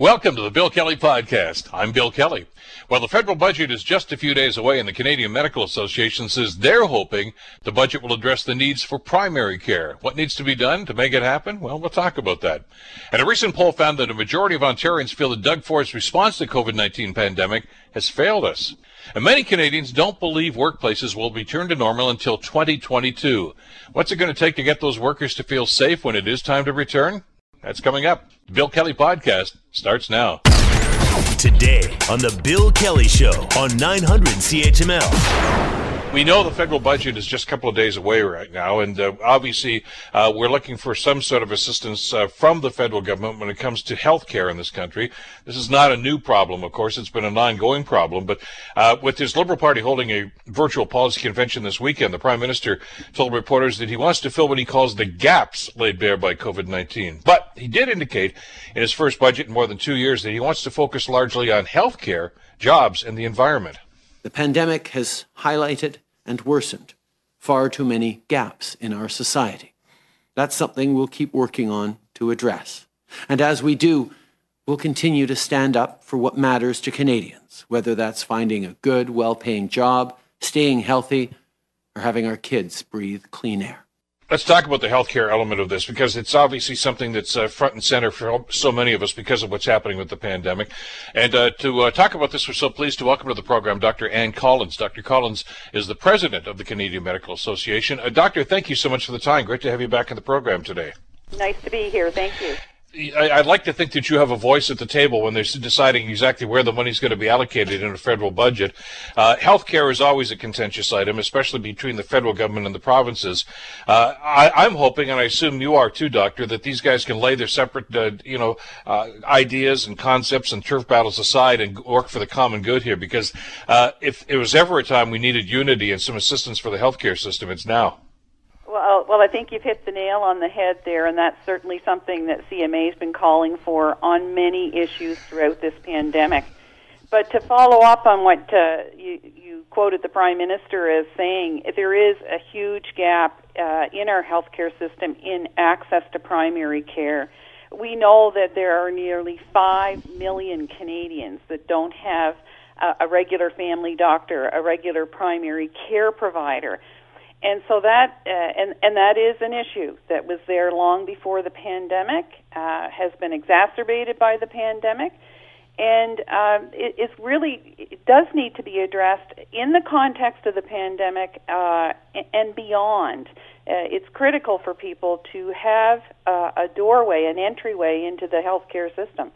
Welcome to the Bill Kelly Podcast. I'm Bill Kelly. Well, the federal budget is just a few days away, and the Canadian Medical Association says they're hoping the budget will address the needs for primary care. What needs to be done to make it happen? Well, we'll talk about that. And a recent poll found that a majority of Ontarians feel that Doug Ford's response to the COVID-19 pandemic has failed us. And many Canadians don't believe workplaces will return to normal until 2022. What's it going to take to get those workers to feel safe when it is time to return? That's coming up. Bill Kelly Podcast starts now. Today on The Bill Kelly Show on 900 CHML. We know the federal budget is just a couple of days away right now, and uh, obviously uh, we're looking for some sort of assistance uh, from the federal government when it comes to health care in this country. This is not a new problem, of course. It's been an ongoing problem, but uh, with his Liberal Party holding a virtual policy convention this weekend, the Prime Minister told reporters that he wants to fill what he calls the gaps laid bare by COVID-19. But he did indicate in his first budget in more than two years that he wants to focus largely on health care, jobs, and the environment. The pandemic has highlighted and worsened far too many gaps in our society. That's something we'll keep working on to address. And as we do, we'll continue to stand up for what matters to Canadians, whether that's finding a good, well paying job, staying healthy, or having our kids breathe clean air. Let's talk about the healthcare element of this because it's obviously something that's uh, front and center for so many of us because of what's happening with the pandemic. And uh, to uh, talk about this, we're so pleased to welcome to the program Dr. Ann Collins. Dr. Collins is the president of the Canadian Medical Association. Uh, doctor, thank you so much for the time. Great to have you back in the program today. Nice to be here. Thank you. I'd like to think that you have a voice at the table when they're deciding exactly where the money's going to be allocated in a federal budget. Uh, healthcare is always a contentious item, especially between the federal government and the provinces. Uh, I, am hoping, and I assume you are too, Doctor, that these guys can lay their separate, uh, you know, uh, ideas and concepts and turf battles aside and work for the common good here. Because uh, if it was ever a time we needed unity and some assistance for the healthcare system, it's now. Well, well, I think you've hit the nail on the head there, and that's certainly something that CMA has been calling for on many issues throughout this pandemic. But to follow up on what uh, you, you quoted the Prime Minister as saying, there is a huge gap uh, in our healthcare system in access to primary care. We know that there are nearly 5 million Canadians that don't have a, a regular family doctor, a regular primary care provider and so that uh, and and that is an issue that was there long before the pandemic uh, has been exacerbated by the pandemic and um, it, really it does need to be addressed in the context of the pandemic uh, and beyond. Uh, it's critical for people to have uh, a doorway, an entryway into the healthcare system.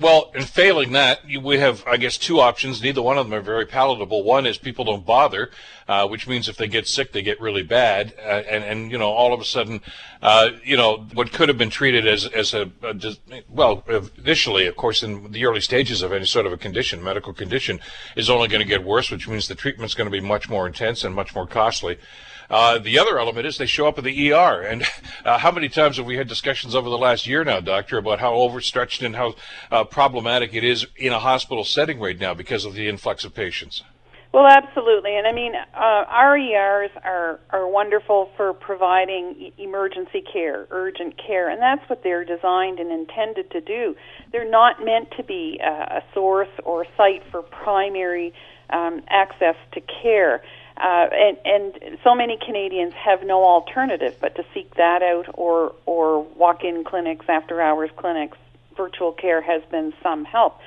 Well, in failing that, we have, I guess, two options. Neither one of them are very palatable. One is people don't bother, uh, which means if they get sick, they get really bad, uh, and and you know, all of a sudden, uh, you know, what could have been treated as as a, a well, initially, of course, in the early stages of any sort of a condition, medical condition, is only going to get worse, which means the treatment's going to be much more intense and much more costly. Uh, the other element is they show up in the ER. And uh, how many times have we had discussions over the last year now, doctor, about how overstretched and how uh, problematic it is in a hospital setting right now because of the influx of patients? Well, absolutely, and I mean, uh, our ERs are are wonderful for providing e- emergency care, urgent care, and that's what they're designed and intended to do. They're not meant to be a, a source or site for primary um, access to care. Uh, and, and so many Canadians have no alternative but to seek that out or, or walk in clinics, after hours clinics. Virtual care has been some help.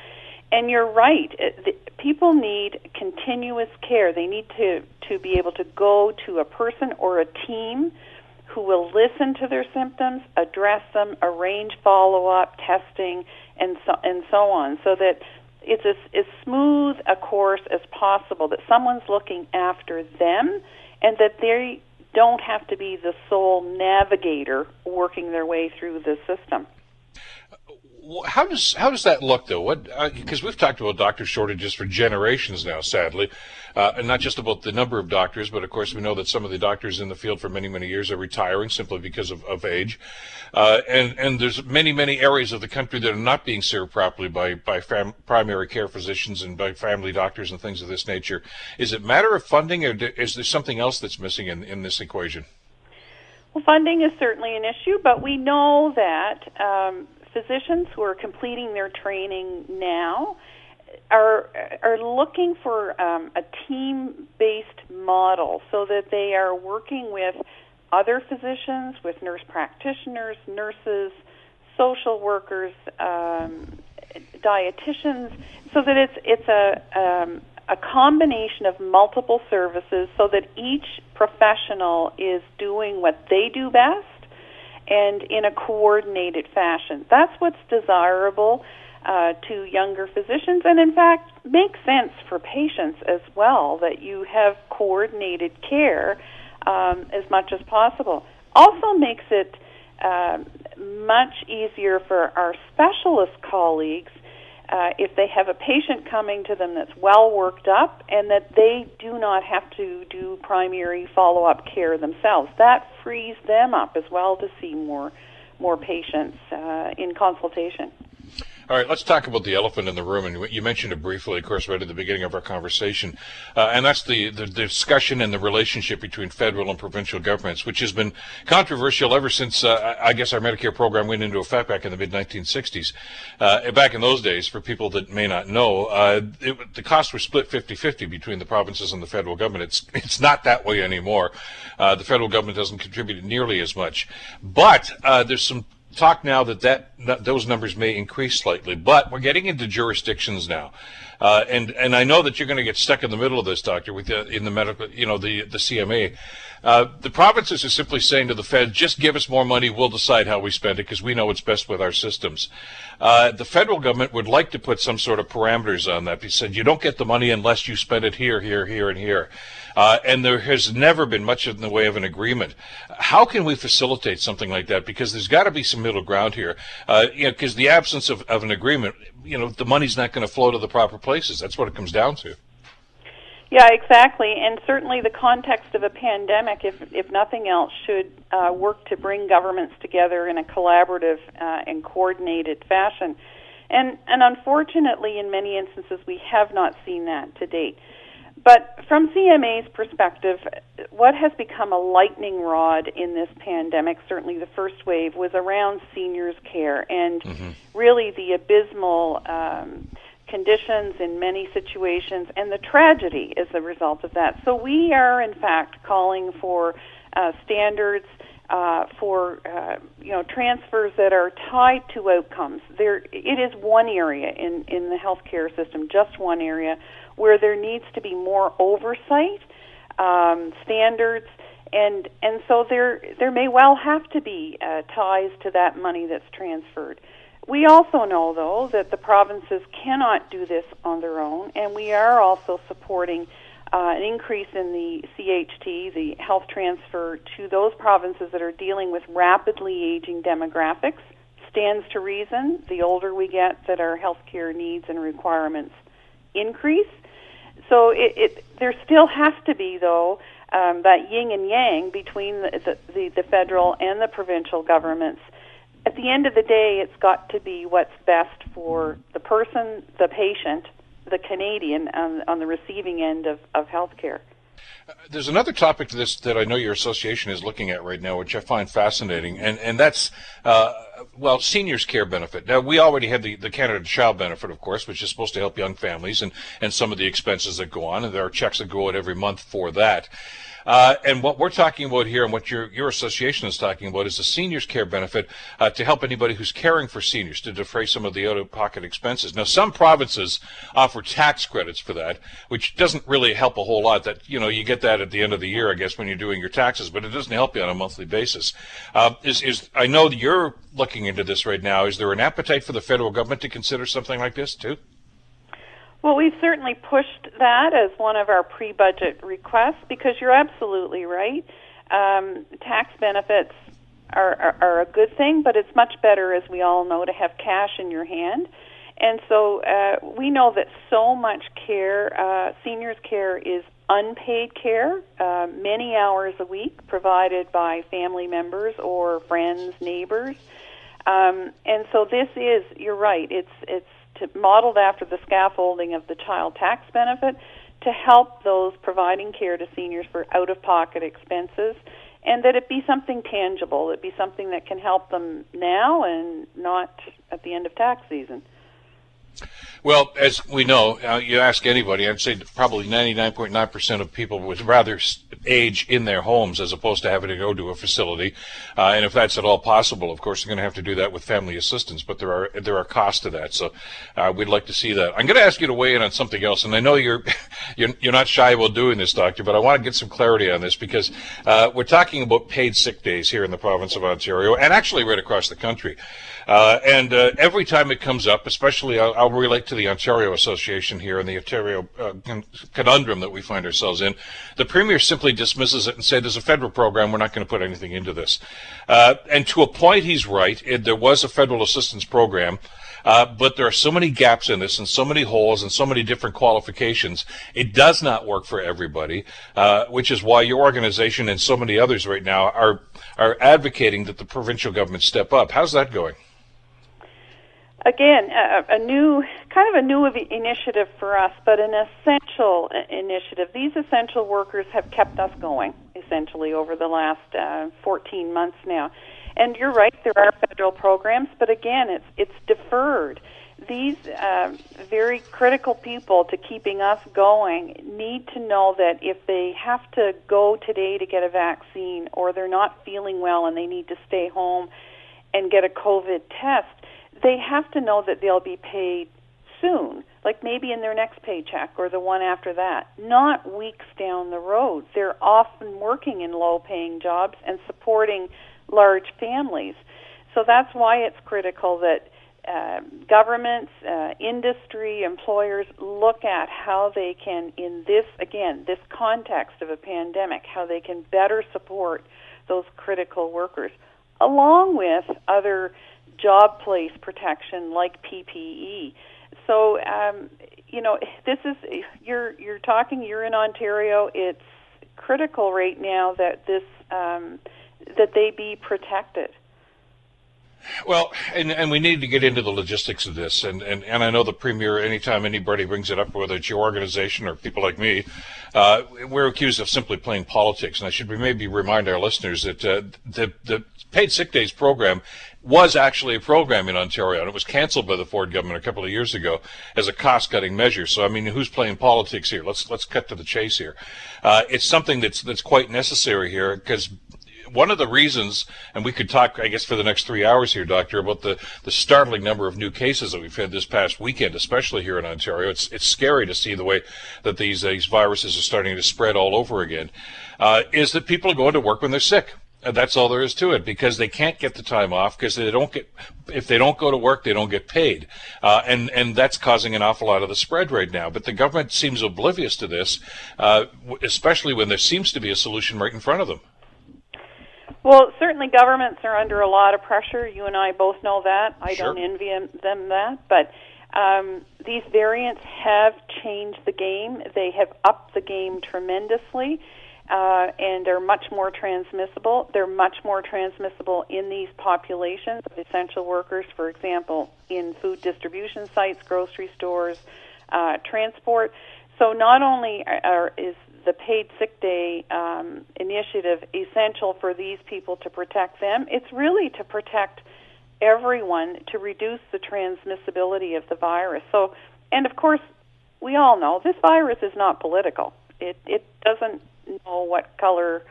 And you're right, the, people need continuous care. They need to, to be able to go to a person or a team who will listen to their symptoms, address them, arrange follow up, testing, and so, and so on, so that it's as, as smooth a course as possible, that someone's looking after them, and that they don't have to be the sole navigator working their way through the system how does how does that look though? What because uh, we've talked about doctor shortages for generations now, sadly, uh, and not just about the number of doctors, but of course we know that some of the doctors in the field for many many years are retiring simply because of, of age, uh, and and there's many many areas of the country that are not being served properly by by fam- primary care physicians and by family doctors and things of this nature. Is it matter of funding, or is there something else that's missing in in this equation? Well, funding is certainly an issue, but we know that um, physicians who are completing their training now are are looking for um, a team-based model so that they are working with other physicians, with nurse practitioners, nurses, social workers, um, dietitians, so that it's it's a um, a combination of multiple services, so that each professional is doing what they do best and in a coordinated fashion. That's what's desirable uh, to younger physicians, and in fact, makes sense for patients as well that you have coordinated care um, as much as possible. Also makes it uh, much easier for our specialist colleagues uh, if they have a patient coming to them that's well worked up and that they do not have to do primary follow up care themselves. That frees them up as well to see more more patients uh, in consultation. All right, let's talk about the elephant in the room. And you mentioned it briefly, of course, right at the beginning of our conversation. Uh, and that's the, the, discussion and the relationship between federal and provincial governments, which has been controversial ever since, uh, I guess, our Medicare program went into effect back in the mid 1960s. Uh, back in those days, for people that may not know, uh, it, the costs were split 50 50 between the provinces and the federal government. It's, it's not that way anymore. Uh, the federal government doesn't contribute nearly as much. But uh, there's some talk now that, that, those numbers may increase slightly, but we're getting into jurisdictions now. Uh, and and I know that you're going to get stuck in the middle of this, doctor, with the, in the medical, you know, the the CMA. Uh, the provinces are simply saying to the Fed, just give us more money, we'll decide how we spend it because we know what's best with our systems. Uh, the federal government would like to put some sort of parameters on that. He said, you don't get the money unless you spend it here, here, here, and here. Uh, and there has never been much in the way of an agreement. How can we facilitate something like that? Because there's got to be some middle ground here. Uh, you know, because the absence of, of an agreement, you know, the money's not going to flow to the proper places. That's what it comes down to. Yeah, exactly. And certainly the context of a pandemic, if, if nothing else, should uh, work to bring governments together in a collaborative uh, and coordinated fashion. And, and unfortunately, in many instances, we have not seen that to date. But from CMA's perspective, what has become a lightning rod in this pandemic, certainly the first wave, was around seniors' care and mm-hmm. really the abysmal um, conditions in many situations and the tragedy as a result of that. So we are, in fact, calling for uh, standards. Uh, for uh, you know transfers that are tied to outcomes. There, it is one area in in the healthcare system, just one area where there needs to be more oversight, um, standards, and and so there there may well have to be uh, ties to that money that's transferred. We also know, though, that the provinces cannot do this on their own, and we are also supporting uh, an increase in the CHT, the health transfer, to those provinces that are dealing with rapidly aging demographics. Stands to reason, the older we get, that our healthcare needs and requirements increase. So it, it there still has to be though um, that yin and yang between the, the, the federal and the provincial governments. At the end of the day, it's got to be what's best for the person, the patient, the Canadian on, on the receiving end of, of healthcare. There's another topic to this that I know your association is looking at right now, which I find fascinating, and and that's uh, well, seniors care benefit. Now we already have the, the Canada Child Benefit, of course, which is supposed to help young families and and some of the expenses that go on, and there are checks that go out every month for that. Uh, and what we're talking about here and what your, your association is talking about is the seniors care benefit uh, to help anybody who's caring for seniors to defray some of the out-of-pocket expenses. Now, some provinces offer tax credits for that, which doesn't really help a whole lot. That, you know, you get that at the end of the year, I guess, when you're doing your taxes, but it doesn't help you on a monthly basis. Uh, is, is, I know that you're looking into this right now. Is there an appetite for the federal government to consider something like this, too? Well, we've certainly pushed that as one of our pre budget requests because you're absolutely right. Um, tax benefits are, are, are, a good thing, but it's much better, as we all know, to have cash in your hand. And so uh, we know that so much care, uh, seniors' care, is unpaid care, uh, many hours a week provided by family members or friends, neighbors. Um, and so this is, you're right, it's, it's to, modeled after the scaffolding of the child tax benefit to help those providing care to seniors for out of pocket expenses. and that it be something tangible, it be something that can help them now and not at the end of tax season. Well, as we know, uh, you ask anybody, I'd say probably 99.9% of people would rather age in their homes as opposed to having to go to a facility. Uh, and if that's at all possible, of course, you're going to have to do that with family assistance, but there are there are costs to that. So uh, we'd like to see that. I'm going to ask you to weigh in on something else, and I know you're you're, you're not shy about doing this, doctor, but I want to get some clarity on this because uh, we're talking about paid sick days here in the province of Ontario, and actually right across the country. Uh, and uh, every time it comes up, especially I'll, relate to the Ontario Association here and the Ontario uh, conundrum that we find ourselves in. The Premier simply dismisses it and says there's a federal program, we're not going to put anything into this. Uh, and to a point, he's right. It, there was a federal assistance program. Uh, but there are so many gaps in this and so many holes and so many different qualifications. It does not work for everybody, uh, which is why your organization and so many others right now are are advocating that the provincial government step up. How's that going? Again, a, a, new kind of a new initiative for us, but an essential initiative. These essential workers have kept us going essentially over the last uh, 14 months now. And you're right, there are federal programs, but again, it's it's deferred. These uh, very critical people to keeping us going need to know that if they have to go today to get a vaccine, or they're not feeling well and they need to stay home and get a COVID test, they have to know that they'll be paid soon, like maybe in their next paycheck or the one after that, not weeks down the road. They're often working in low paying jobs and supporting large families. So that's why it's critical that uh, governments, uh, industry, employers look at how they can, in this, again, this context of a pandemic, how they can better support those critical workers, along with other job place protection like PPE. So, um, you know, this is you're you're talking. You're in Ontario. It's critical right now that this um, that they be protected. Well, and, and we need to get into the logistics of this. And, and, and I know the Premier, anytime anybody brings it up, whether it's your organization or people like me, uh, we're accused of simply playing politics. And I should maybe remind our listeners that uh, the, the paid sick days program was actually a program in Ontario, and it was canceled by the Ford government a couple of years ago as a cost-cutting measure. So, I mean, who's playing politics here? Let's let's cut to the chase here. Uh, it's something that's that's quite necessary here because one of the reasons, and we could talk, I guess, for the next three hours here, Doctor, about the, the startling number of new cases that we've had this past weekend, especially here in Ontario. It's it's scary to see the way that these these viruses are starting to spread all over again. Uh, is that people are going to work when they're sick? that's all there is to it because they can't get the time off because they don't get if they don't go to work they don't get paid uh, and and that's causing an awful lot of the spread right now but the government seems oblivious to this uh, especially when there seems to be a solution right in front of them well certainly governments are under a lot of pressure you and I both know that I sure. don't envy them that but um, these variants have changed the game they have upped the game tremendously uh, and they're much more transmissible. They're much more transmissible in these populations of essential workers, for example, in food distribution sites, grocery stores, uh, transport. So not only are, is the paid sick day um, initiative essential for these people to protect them, it's really to protect everyone to reduce the transmissibility of the virus. So, and of course, we all know this virus is not political. It it doesn't know what color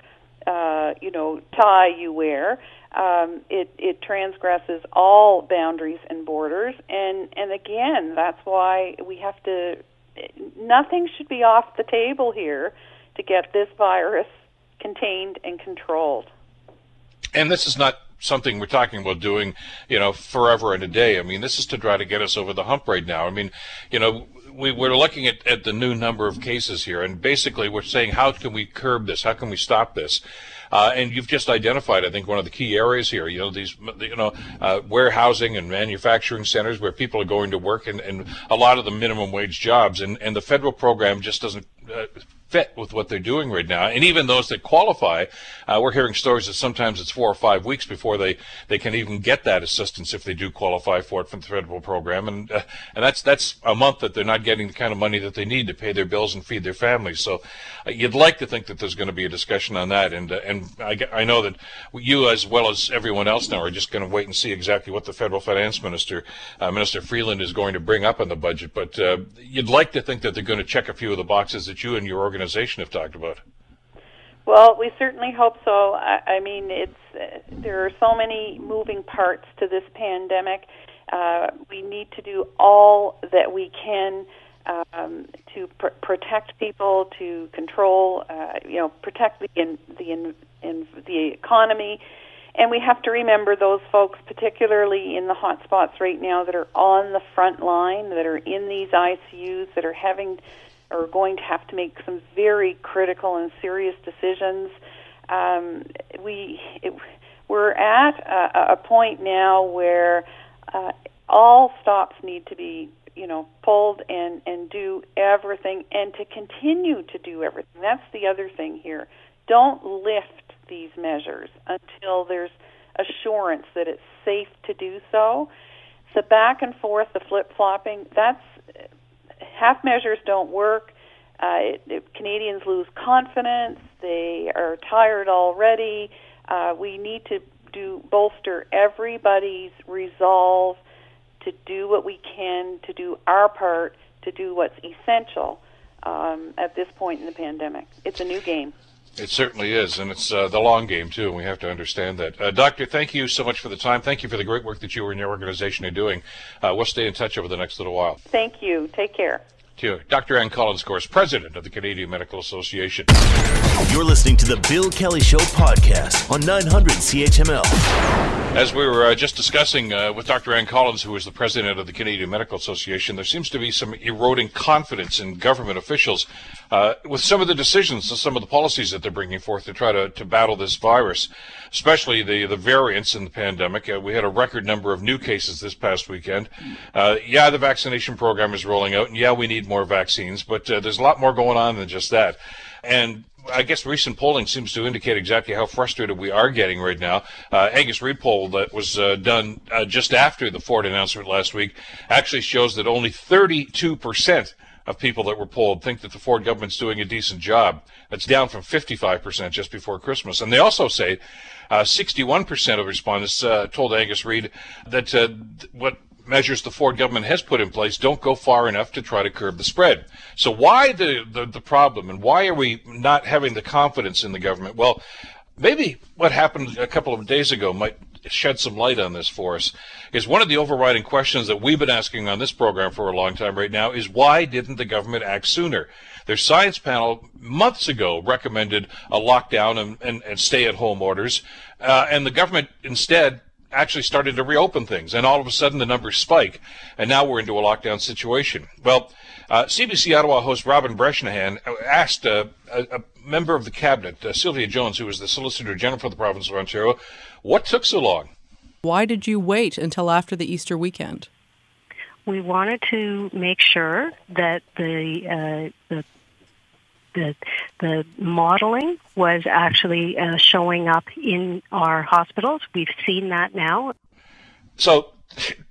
uh, you know tie you wear. Um, it it transgresses all boundaries and borders, and and again, that's why we have to. Nothing should be off the table here to get this virus contained and controlled. And this is not something we're talking about doing, you know, forever and a day. I mean, this is to try to get us over the hump right now. I mean, you know, we, we're looking at, at the new number of cases here, and basically we're saying how can we curb this? How can we stop this? Uh, and you've just identified, I think, one of the key areas here. You know, these, you know, uh, warehousing and manufacturing centers where people are going to work, and, and a lot of the minimum wage jobs, and, and the federal program just doesn't uh, fit with what they're doing right now. And even those that qualify, uh, we're hearing stories that sometimes it's four or five weeks before they, they can even get that assistance if they do qualify for it from the federal program. And, uh, and that's, that's a month that they're not getting the kind of money that they need to pay their bills and feed their families. So uh, you'd like to think that there's going to be a discussion on that. And, uh, and I, I know that you, as well as everyone else now, are just going to wait and see exactly what the federal finance minister, uh, Minister Freeland, is going to bring up in the budget. But uh, you'd like to think that they're going to check a few of the boxes that you and your organization have talked about. Well, we certainly hope so. I, I mean, it's uh, there are so many moving parts to this pandemic. Uh, we need to do all that we can um, to pr- protect people, to control, uh, you know, protect the in, the in, in the economy, and we have to remember those folks, particularly in the hot spots right now, that are on the front line, that are in these ICUs, that are having are going to have to make some very critical and serious decisions. Um, we it, we're at a, a point now where uh, all stops need to be you know pulled and and do everything and to continue to do everything. That's the other thing here. Don't lift these measures until there's assurance that it's safe to do so. The back and forth, the flip flopping, that's half measures don't work. Uh, it, it, Canadians lose confidence. They are tired already. Uh, we need to do bolster everybody's resolve to do what we can, to do our part, to do what's essential um, at this point in the pandemic. It's a new game. It certainly is, and it's uh, the long game too. And we have to understand that. Uh, Doctor, thank you so much for the time. Thank you for the great work that you and your organization are doing. Uh, we'll stay in touch over the next little while. Thank you. Take care to Dr. Ann Collins, of course, president of the Canadian Medical Association. You're listening to the Bill Kelly Show podcast on 900 CHML. As we were uh, just discussing uh, with Dr. Ann Collins, who is the president of the Canadian Medical Association, there seems to be some eroding confidence in government officials uh, with some of the decisions and some of the policies that they're bringing forth to try to, to battle this virus, especially the, the variants in the pandemic. Uh, we had a record number of new cases this past weekend. Uh, yeah, the vaccination program is rolling out, and yeah, we need more vaccines, but uh, there's a lot more going on than just that. And I guess recent polling seems to indicate exactly how frustrated we are getting right now. Uh, Angus Reid poll that was uh, done uh, just after the Ford announcement last week actually shows that only 32% of people that were polled think that the Ford government's doing a decent job. That's down from 55% just before Christmas. And they also say 61% uh, of respondents uh, told Angus Reid that uh, what measures the Ford government has put in place don't go far enough to try to curb the spread. So why the, the, the problem and why are we not having the confidence in the government? Well, maybe what happened a couple of days ago might shed some light on this for us is one of the overriding questions that we've been asking on this program for a long time right now is why didn't the government act sooner? Their science panel months ago recommended a lockdown and, and, and stay at home orders, uh, and the government instead actually started to reopen things, and all of a sudden the numbers spike, and now we're into a lockdown situation. Well, uh, CBC Ottawa host Robyn Bresnahan asked uh, a, a, member of the cabinet, uh, Sylvia Jones, who was the Solicitor General for the province of Ontario, what took so long? Why did you wait until after the Easter weekend? We wanted to make sure that the uh, the the the modeling was actually uh, showing up in our hospitals. We've seen that now. So,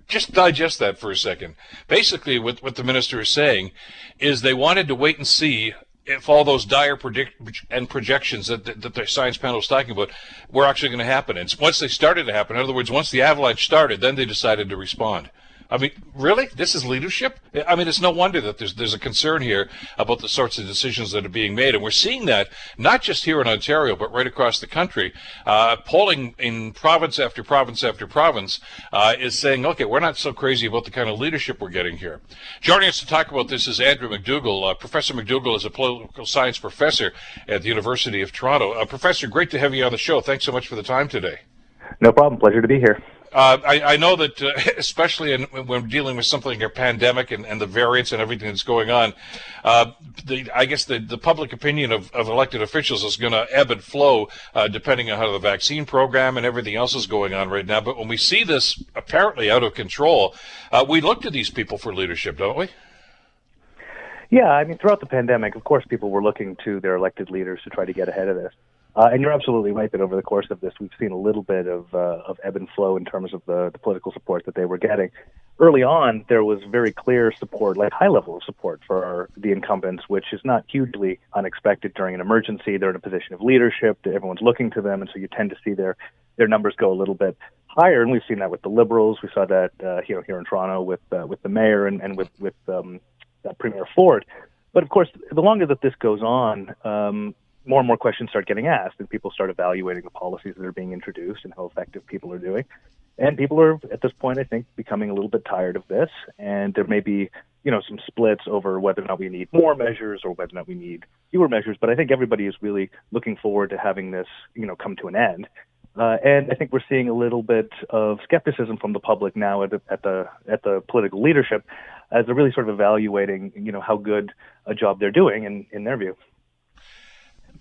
just digest that for a second. Basically, what what the minister is saying is they wanted to wait and see if all those dire predict and projections that, that, that the science panel was talking about were actually going to happen. And once they started to happen, in other words, once the avalanche started, then they decided to respond. I mean, really? This is leadership? I mean, it's no wonder that there's there's a concern here about the sorts of decisions that are being made, and we're seeing that not just here in Ontario, but right across the country. Uh, polling in province after province after province uh, is saying, okay, we're not so crazy about the kind of leadership we're getting here. Joining us to talk about this is Andrew McDougall. Uh, professor McDougall is a political science professor at the University of Toronto. Uh, professor, great to have you on the show. Thanks so much for the time today. No problem. Pleasure to be here. Uh, I, I, know that, uh, especially in, when dealing with something like a pandemic and, and, the variants and everything that's going on, uh, the, I guess the, the public opinion of, of elected officials is going to ebb and flow uh, depending on how the vaccine program and everything else is going on right now. But when we see this apparently out of control, uh, we look to these people for leadership, don't we? Yeah, I mean, throughout the pandemic, of course, people were looking to their elected leaders to try to get ahead of this. Uh, and you're absolutely right that over the course of this, we've seen a little bit of, uh, of ebb and flow in terms of the, the political support that they were getting. Early on, there was very clear support, like high level of support for our, the incumbents, which is not hugely unexpected during an emergency. They're in a position of leadership. Everyone's looking to them, and so you tend to see their their numbers go a little bit higher. And we've seen that with the Liberals. We saw that uh, you know here in Toronto with uh, with the mayor and, and with with um, uh, Premier Ford. But of course, the longer that this goes on, um, more and more questions start getting asked, and people start evaluating the policies that are being introduced and how effective people are doing. And people are, at this point, I think, becoming a little bit tired of this. And there may be, you know, some splits over whether or not we need more measures or whether or not we need fewer measures. But I think everybody is really looking forward to having this, you know, come to an end. Uh, and I think we're seeing a little bit of skepticism from the public now at the, at the at the political leadership, as they're really sort of evaluating, you know, how good a job they're doing in, in their view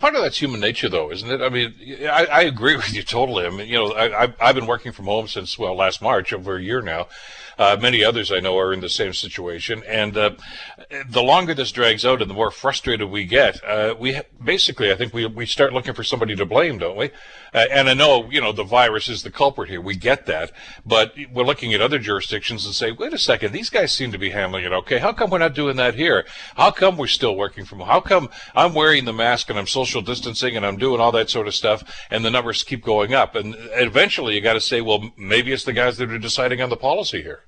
part of that's human nature, though, isn't it? I mean, I, I agree with you totally. I mean, you know, I, I've been working from home since well last March, over a year now. Uh, many others I know are in the same situation, and uh, the longer this drags out, and the more frustrated we get, uh, we ha- basically, I think we we start looking for somebody to blame, don't we? Uh, and I know, you know, the virus is the culprit here. We get that, but we're looking at other jurisdictions and say, wait a second, these guys seem to be handling it okay. How come we're not doing that here? How come we're still working from? Home? How come I'm wearing the mask and I'm social distancing and I'm doing all that sort of stuff, and the numbers keep going up? And eventually, you got to say, well, maybe it's the guys that are deciding on the policy here.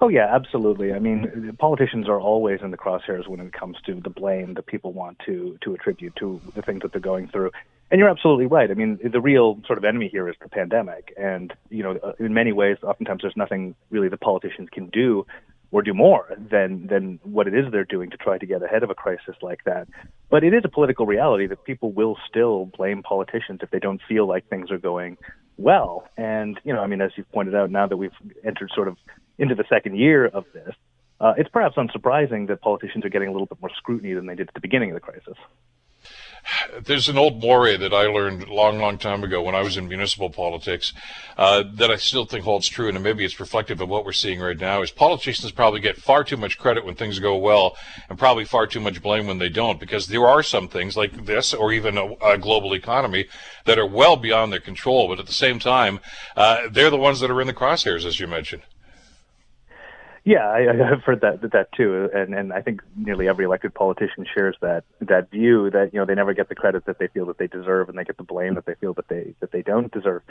Oh yeah, absolutely. I mean, politicians are always in the crosshairs when it comes to the blame that people want to to attribute to the things that they're going through. And you're absolutely right. I mean, the real sort of enemy here is the pandemic, and you know, uh, in many ways, oftentimes there's nothing really the politicians can do or do more than than what it is they're doing to try to get ahead of a crisis like that. But it is a political reality that people will still blame politicians if they don't feel like things are going well. And you know, I mean, as you've pointed out, now that we've entered sort of into the second year of this, uh, it's perhaps unsurprising that politicians are getting a little bit more scrutiny than they did at the beginning of the crisis. There's an old moray that I learned a long, long time ago when I was in municipal politics uh, that I still think holds true, and maybe it's reflective of what we're seeing right now. Is politicians probably get far too much credit when things go well, and probably far too much blame when they don't, because there are some things like this, or even a, a global economy, that are well beyond their control. But at the same time, uh, they're the ones that are in the crosshairs, as you mentioned. Yeah, I, I've heard that that too, and and I think nearly every elected politician shares that that view that you know they never get the credit that they feel that they deserve, and they get the blame that they feel that they that they don't deserve.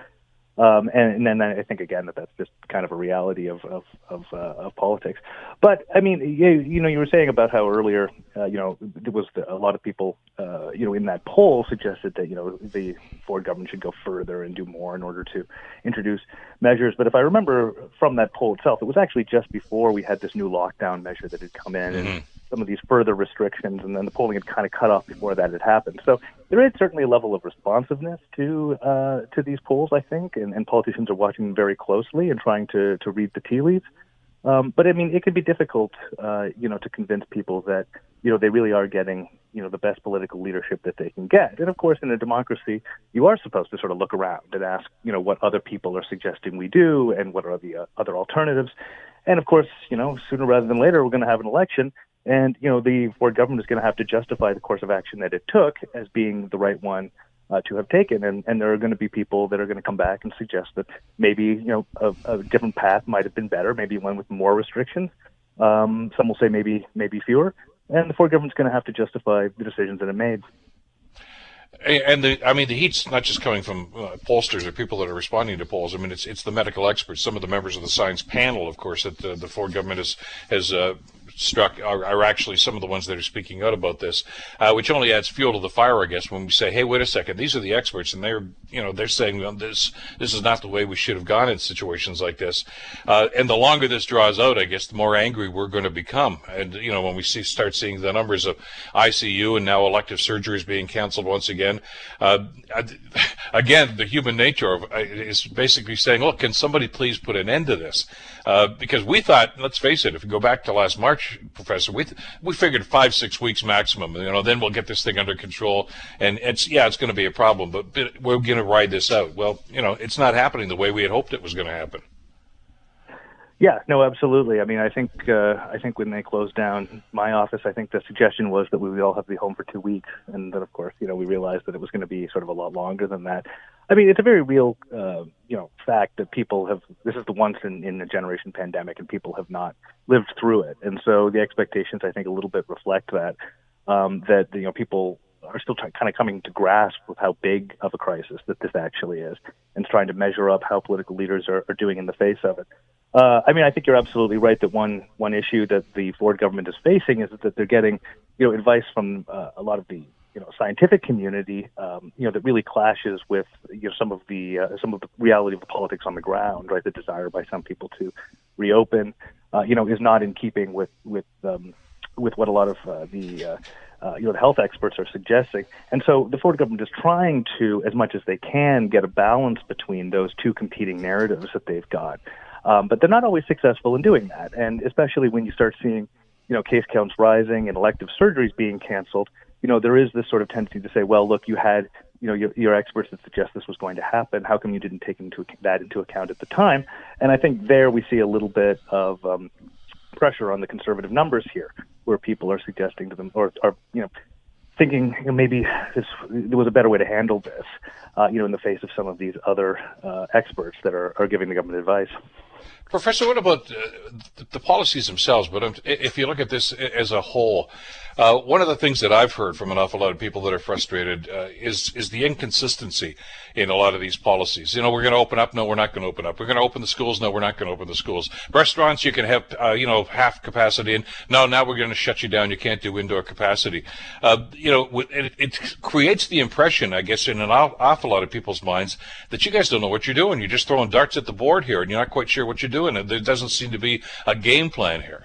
Um, and, and then I think again that that's just kind of a reality of of of, uh, of politics. But I mean, you, you know, you were saying about how earlier, uh, you know, there was the, a lot of people, uh, you know, in that poll suggested that you know the Ford government should go further and do more in order to introduce measures. But if I remember from that poll itself, it was actually just before we had this new lockdown measure that had come in. Mm-hmm. And, some of these further restrictions, and then the polling had kind of cut off before that had happened. So there is certainly a level of responsiveness to uh, to these polls, I think, and, and politicians are watching very closely and trying to to read the tea leaves. Um, but I mean, it can be difficult, uh, you know, to convince people that you know they really are getting you know the best political leadership that they can get. And of course, in a democracy, you are supposed to sort of look around and ask, you know, what other people are suggesting we do, and what are the uh, other alternatives. And of course, you know, sooner rather than later, we're going to have an election, and, you know, the Ford government is going to have to justify the course of action that it took as being the right one uh, to have taken. And, and there are going to be people that are going to come back and suggest that maybe, you know, a, a different path might have been better, maybe one with more restrictions. Um, some will say maybe, maybe fewer. And the Ford government's going to have to justify the decisions that it made. And the, I mean, the heat's not just coming from uh, pollsters or people that are responding to polls. I mean, it's it's the medical experts, some of the members of the science panel, of course, that the, the Ford government has has uh, struck are, are, actually some of the ones that are speaking out about this, uh, which only adds fuel to the fire, I guess, when we say, hey, wait a second, these are the experts, and they're, you know, they're saying well, this this is not the way we should have gone in situations like this. Uh, and the longer this draws out, I guess, the more angry we're going to become. And you know, when we see start seeing the numbers of ICU and now elective surgeries being canceled once again, uh, again, the human nature of uh, is basically saying, look, can somebody please put an end to this? Uh, because we thought, let's face it, if we go back to last March, Professor, we th- we figured five six weeks maximum. You know, then we'll get this thing under control. And it's yeah, it's going to be a problem, but, but we're going to ride this out. Well, you know, it's not happening the way we had hoped it was going to happen. Yeah, no, absolutely. I mean, I think uh, I think when they closed down my office, I think the suggestion was that we would all have to be home for two weeks, and then of course, you know, we realized that it was going to be sort of a lot longer than that. I mean, it's a very real, uh, you know, fact that people have. This is the once in, in a generation pandemic, and people have not lived through it, and so the expectations, I think, a little bit reflect that. Um, that you know, people are still try, kind of coming to grasp with how big of a crisis that this actually is, and trying to measure up how political leaders are, are doing in the face of it. Uh, I mean, I think you're absolutely right that one one issue that the Ford government is facing is that they're getting, you know, advice from uh, a lot of the you know scientific community, um, you know, that really clashes with you know some of the uh, some of the reality of the politics on the ground, right? The desire by some people to reopen, uh, you know, is not in keeping with with um, with what a lot of uh, the uh, uh, you know the health experts are suggesting. And so the Ford government is trying to, as much as they can, get a balance between those two competing narratives that they've got. Um, but they're not always successful in doing that, and especially when you start seeing, you know, case counts rising and elective surgeries being canceled. You know, there is this sort of tendency to say, well, look, you had, you know, your, your experts that suggest this was going to happen. How come you didn't take into that into account at the time? And I think there we see a little bit of um, pressure on the conservative numbers here, where people are suggesting to them, or are, you know, thinking you know, maybe this, there was a better way to handle this, uh, you know, in the face of some of these other uh, experts that are, are giving the government advice. Professor, what about uh, the policies themselves? But if you look at this as a whole, uh, one of the things that I've heard from an awful lot of people that are frustrated uh, is is the inconsistency in a lot of these policies. You know, we're going to open up. No, we're not going to open up. We're going to open the schools. No, we're not going to open the schools. Restaurants, you can have uh, you know half capacity, and no, now we're going to shut you down. You can't do indoor capacity. Uh, you know, it, it, creates the impression, I guess, in an awful lot of people's minds that you guys don't know what you're doing. You're just throwing darts at the board here, and you're not quite sure what you're doing. It. There doesn't seem to be a game plan here.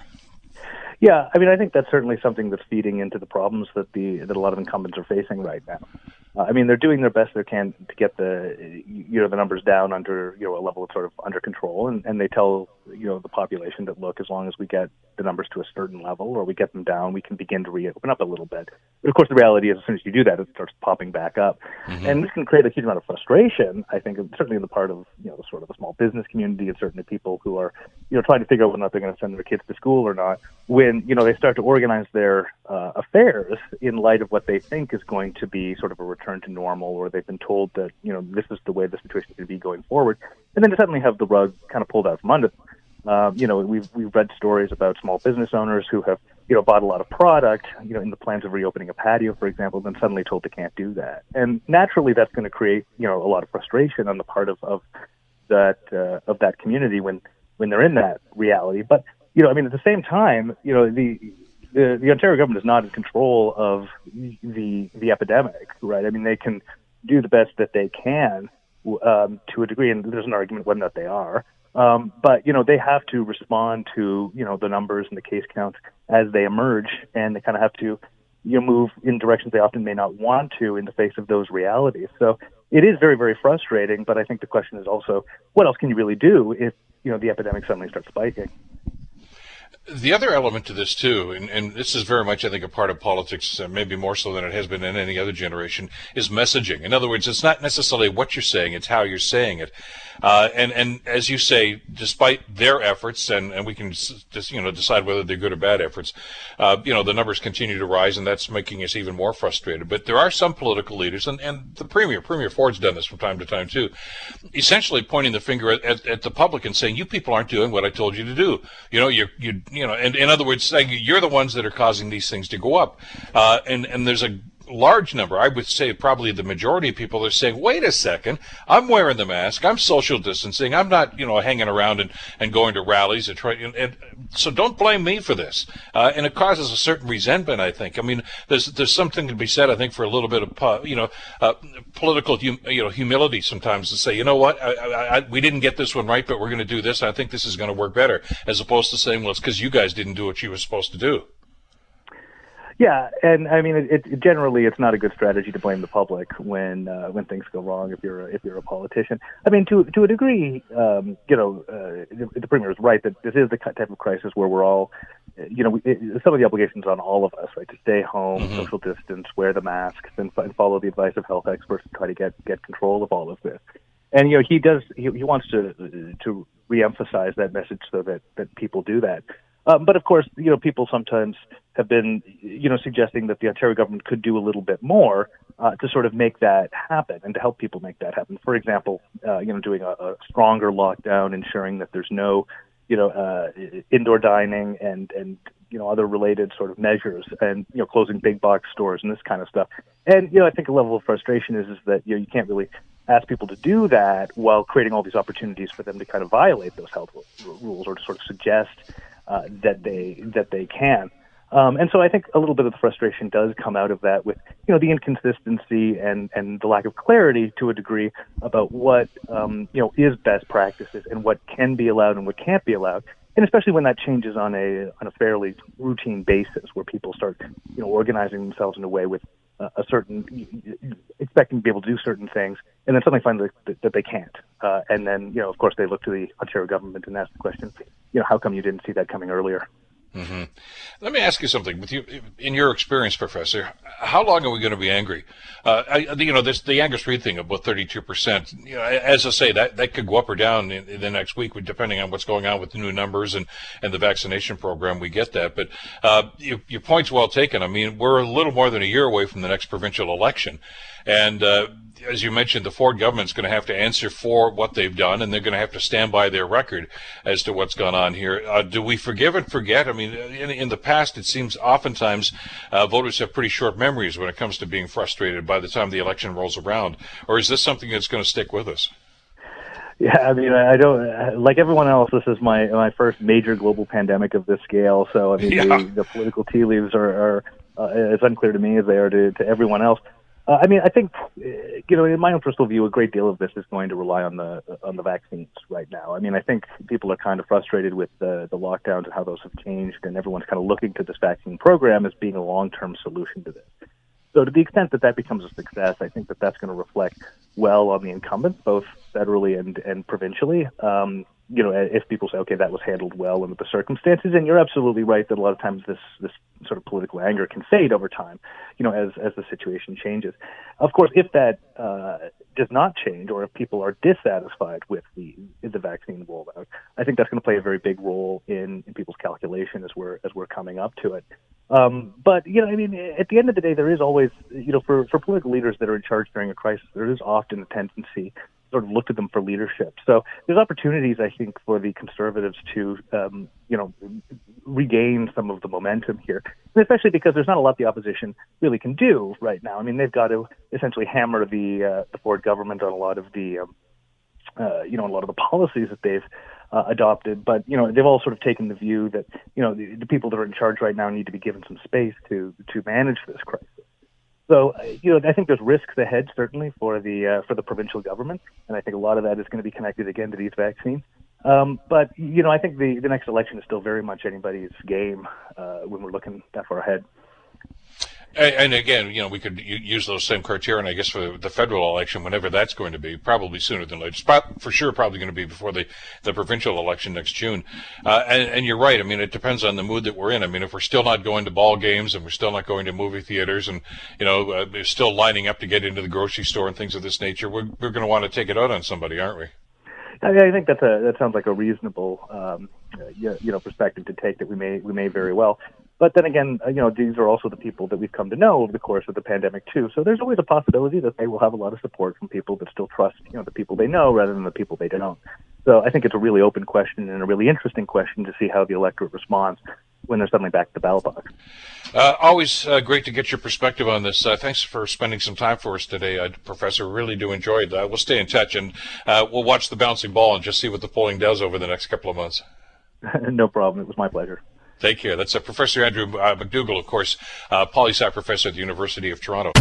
Yeah, I mean, I think that's certainly something that's feeding into the problems that the that a lot of incumbents are facing right now. Uh, I mean, they're doing their best they can to get the you know the numbers down under you know a level of sort of under control, and, and they tell you know the population that look, as long as we get the numbers to a certain level or we get them down, we can begin to reopen up a little bit. But of course, the reality is, as soon as you do that, it starts popping back up, mm-hmm. and this can create a huge amount of frustration. I think certainly in the part of you know the sort of the small business community and certainly people who are you know trying to figure out whether or not they're going to send their kids to school or not. When you know they start to organize their uh, affairs in light of what they think is going to be sort of a return to normal, or they've been told that you know this is the way the situation is going to be going forward, and then to suddenly have the rug kind of pulled out from under them. Um, you know, we've we've read stories about small business owners who have you know bought a lot of product, you know, in the plans of reopening a patio, for example, then suddenly told they can't do that, and naturally that's going to create you know a lot of frustration on the part of of that uh, of that community when when they're in that reality. But you know, I mean, at the same time, you know, the the, the Ontario government is not in control of the the epidemic, right? I mean, they can do the best that they can um, to a degree, and there's an argument whether or not they are. Um, but you know, they have to respond to you know the numbers and the case counts as they emerge, and they kind of have to you know move in directions they often may not want to in the face of those realities. So it is very very frustrating. But I think the question is also, what else can you really do if you know the epidemic suddenly starts spiking? The other element to this too, and, and, this is very much, I think, a part of politics, uh, maybe more so than it has been in any other generation, is messaging. In other words, it's not necessarily what you're saying; it's how you're saying it. Uh, and and as you say, despite their efforts, and, and we can just you know decide whether they're good or bad efforts, uh, you know the numbers continue to rise, and that's making us even more frustrated. But there are some political leaders, and, and the premier, Premier Ford's done this from time to time too, essentially pointing the finger at, at, at the public and saying, "You people aren't doing what I told you to do." You know, you you you know, and in other words, saying you're the ones that are causing these things to go up. Uh, and and there's a large number, I would say probably the majority of people are saying, wait a second, I'm wearing the mask, I'm social distancing, I'm not, you know, hanging around and, and going to rallies and try, and, and so don't blame me for this. Uh, and it causes a certain resentment, I think. I mean, there's there's something to be said, I think, for a little bit of, you know, uh, political, hum, you know, humility sometimes to say, you know what, I, I, I, we didn't get this one right, but we're going to do this. I think this is going to work better, as opposed to saying, well, it's because you guys didn't do what you were supposed to do. Yeah, and I mean, it, it, generally it's not a good strategy to blame the public when uh, when things go wrong. If you're a, if you're a politician, I mean, to to a degree, um, you know, uh, the, the premier is right that this is the type of crisis where we're all, you know, it, some of the obligations on all of us, right, to stay home, mm-hmm. social distance, wear the masks, and, and follow the advice of health experts to try to get get control of all of this. And you know, he does he, he wants to to reemphasize that message so that that people do that. Um, but of course, you know, people sometimes have been, you know, suggesting that the Ontario government could do a little bit more uh, to sort of make that happen and to help people make that happen. For example, uh, you know, doing a, a stronger lockdown, ensuring that there's no, you know, uh, indoor dining and and you know other related sort of measures, and you know, closing big box stores and this kind of stuff. And you know, I think a level of frustration is is that you know you can't really ask people to do that while creating all these opportunities for them to kind of violate those health rules or to sort of suggest uh, that they that they can. Um, and so I think a little bit of the frustration does come out of that with, you know, the inconsistency and, and the lack of clarity to a degree about what, um, you know, is best practices and what can be allowed and what can't be allowed. And especially when that changes on a, on a fairly routine basis where people start, you know, organizing themselves in a way with a certain, expecting to be able to do certain things and then suddenly find that, that they can't. Uh, and then, you know, of course they look to the Ontario government and ask the question, you know, how come you didn't see that coming earlier? Mm-hmm. Let me ask you something. With you, in your experience, Professor, how long are we going to be angry? Uh, I, you know, this the Angus Reid thing about thirty-two percent. You know, as I say, that that could go up or down in, in, the next week, depending on what's going on with the new numbers and and the vaccination program. We get that, but uh, you, your point's well taken. I mean, we're a little more than a year away from the next provincial election, and uh, as you mentioned, the Ford government's going to have to answer for what they've done, and they're going to have to stand by their record as to what's gone on here. Uh, do we forgive and forget? I mean, in, in the past, it seems oftentimes uh, voters have pretty short memories when it comes to being frustrated by the time the election rolls around. Or is this something that's going to stick with us? Yeah, I mean, I don't like everyone else. This is my my first major global pandemic of this scale. So I mean, yeah. the, the political tea leaves are, are uh, as unclear to me as they are to, to everyone else. Uh, I mean, I think you know, in my own personal view, a great deal of this is going to rely on the on the vaccines right now. I mean, I think people are kind of frustrated with the the lockdowns and how those have changed, and everyone's kind of looking to this vaccine program as being a long term solution to this. So, to the extent that that becomes a success, I think that that's going to reflect well on the incumbents, both federally and and provincially. Um, you know, if people say, okay, that was handled well under the circumstances, and you're absolutely right that a lot of times this this sort of political anger can fade over time, you know, as as the situation changes. Of course, if that uh, does not change, or if people are dissatisfied with the the vaccine rollout, I think that's going to play a very big role in, in people's calculation as we're as we're coming up to it. Um, but you know, I mean, at the end of the day, there is always, you know, for for political leaders that are in charge during a crisis, there is often a tendency sort of look to them for leadership. So there's opportunities, I think, for the conservatives to, um, you know, regain some of the momentum here, and especially because there's not a lot the opposition really can do right now. I mean, they've got to essentially hammer the uh, the Ford government on a lot of the, um, uh, you know, a lot of the policies that they've uh, adopted. But you know, they've all sort of taken the view that you know the, the people that are in charge right now need to be given some space to to manage this crisis. So, you know, I think there's risks ahead certainly for the uh, for the provincial government, and I think a lot of that is going to be connected again to these vaccines. Um, but you know, I think the the next election is still very much anybody's game uh, when we're looking that far ahead. And, and, again, you know, we could use those same criteria, and I guess, for the federal election, whenever that's going to be, probably sooner than later. It's for sure probably going to be before the, the provincial election next June. Uh, and, and, you're right. I mean, it depends on the mood that we're in. I mean, if we're still not going to ball games and we're still not going to movie theaters and, you know, uh, still lining up to get into the grocery store and things of this nature, we're, we're going to want to take it out on somebody, aren't we? I, think that's a that sounds like a reasonable um, you know perspective to take that we may we may very well but then again, uh, you know, these are also the people that we've come to know over the course of the pandemic too. So there's always a possibility that they will have a lot of support from people that still trust, you know, the people they know rather than the people they don't. So I think it's a really open question and a really interesting question to see how the electorate responds when they're suddenly back to the ballot box. Uh, always uh, great to get your perspective on this. Uh, thanks for spending some time for us today, uh, Professor. Really do enjoy it. Uh, we'll stay in touch and uh, we'll watch the bouncing ball and just see what the polling does over the next couple of months. no problem. It was my pleasure. Take care. That's uh, Professor Andrew uh, McDougall, of course, uh, poli sci professor at the University of Toronto.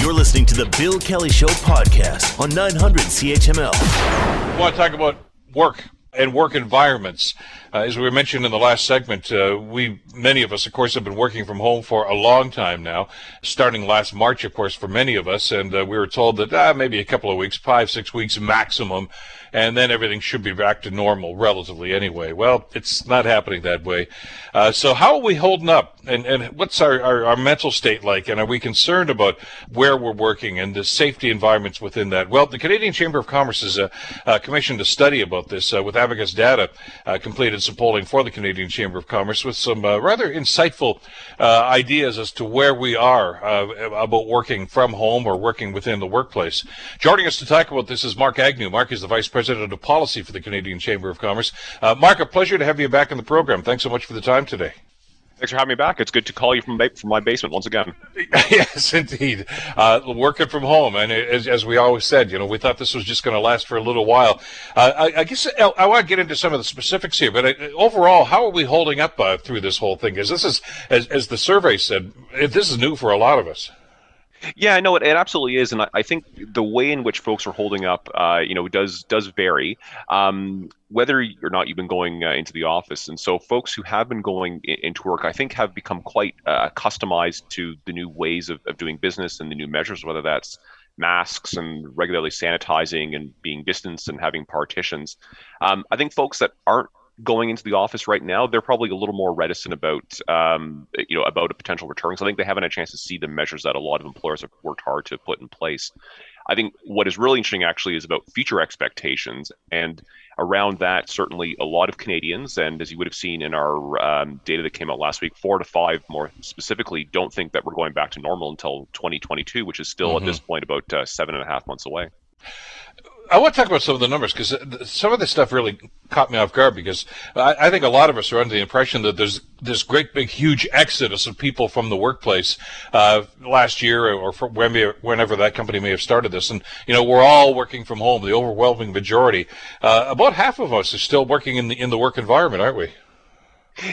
You're listening to the Bill Kelly Show podcast on 900 CHML. I want to talk about work and work environments. Uh, as we mentioned in the last segment, uh, we many of us, of course, have been working from home for a long time now, starting last March, of course, for many of us, and uh, we were told that ah, maybe a couple of weeks, five, six weeks maximum, and then everything should be back to normal relatively anyway. Well, it's not happening that way. Uh, so how are we holding up, and and what's our, our, our mental state like, and are we concerned about where we're working and the safety environments within that? Well, the Canadian Chamber of Commerce has uh, commissioned a study about this with Abacus Data uh, completed some polling for the Canadian Chamber of Commerce with some uh, rather insightful uh, ideas as to where we are uh, about working from home or working within the workplace. Joining us to talk about this is Mark Agnew. Mark is the Vice President of Policy for the Canadian Chamber of Commerce. Uh, Mark, a pleasure to have you back in the program. Thanks so much for the time today. Thanks for having me back. It's good to call you from, from my basement once again. yes, indeed. Uh, working from home, and as, as, we always said, you know, we thought this was just going to last for a little while. Uh, I, I, guess I, I, want to get into some of the specifics here, but uh, overall, how are we holding up uh, through this whole thing? Because this is, as, as the survey said, this is new for a lot of us. Yeah, no, it, it absolutely is, and I, I, think the way in which folks are holding up, uh, you know, does does vary. Um, whether or not you've been going uh, into the office, and so folks who have been going in, into work, I think, have become quite uh, customized to the new ways of, of doing business and the new measures, whether that's masks and regularly sanitizing and being distanced and having partitions. Um, I think folks that aren't going into the office right now, they're probably a little more reticent about, um, you know, about a potential return. So I think they haven't had a chance to see the measures that a lot of employers have worked hard to put in place. I think what is really interesting actually is about future expectations. And around that, certainly a lot of Canadians, and as you would have seen in our um, data that came out last week, four to five more specifically, don't think that we're going back to normal until 2022, which is still mm-hmm. at this point about uh, seven and a half months away. I want to talk about some of the numbers because some of this stuff really caught me off guard because I, I, think a lot of us are under the impression that there's this great big huge exodus of people from the workplace uh, last year or from whenever that company may have started this, and you know we're all working from home. The overwhelming majority, uh, about half of us, are still working in the in the work environment, aren't we?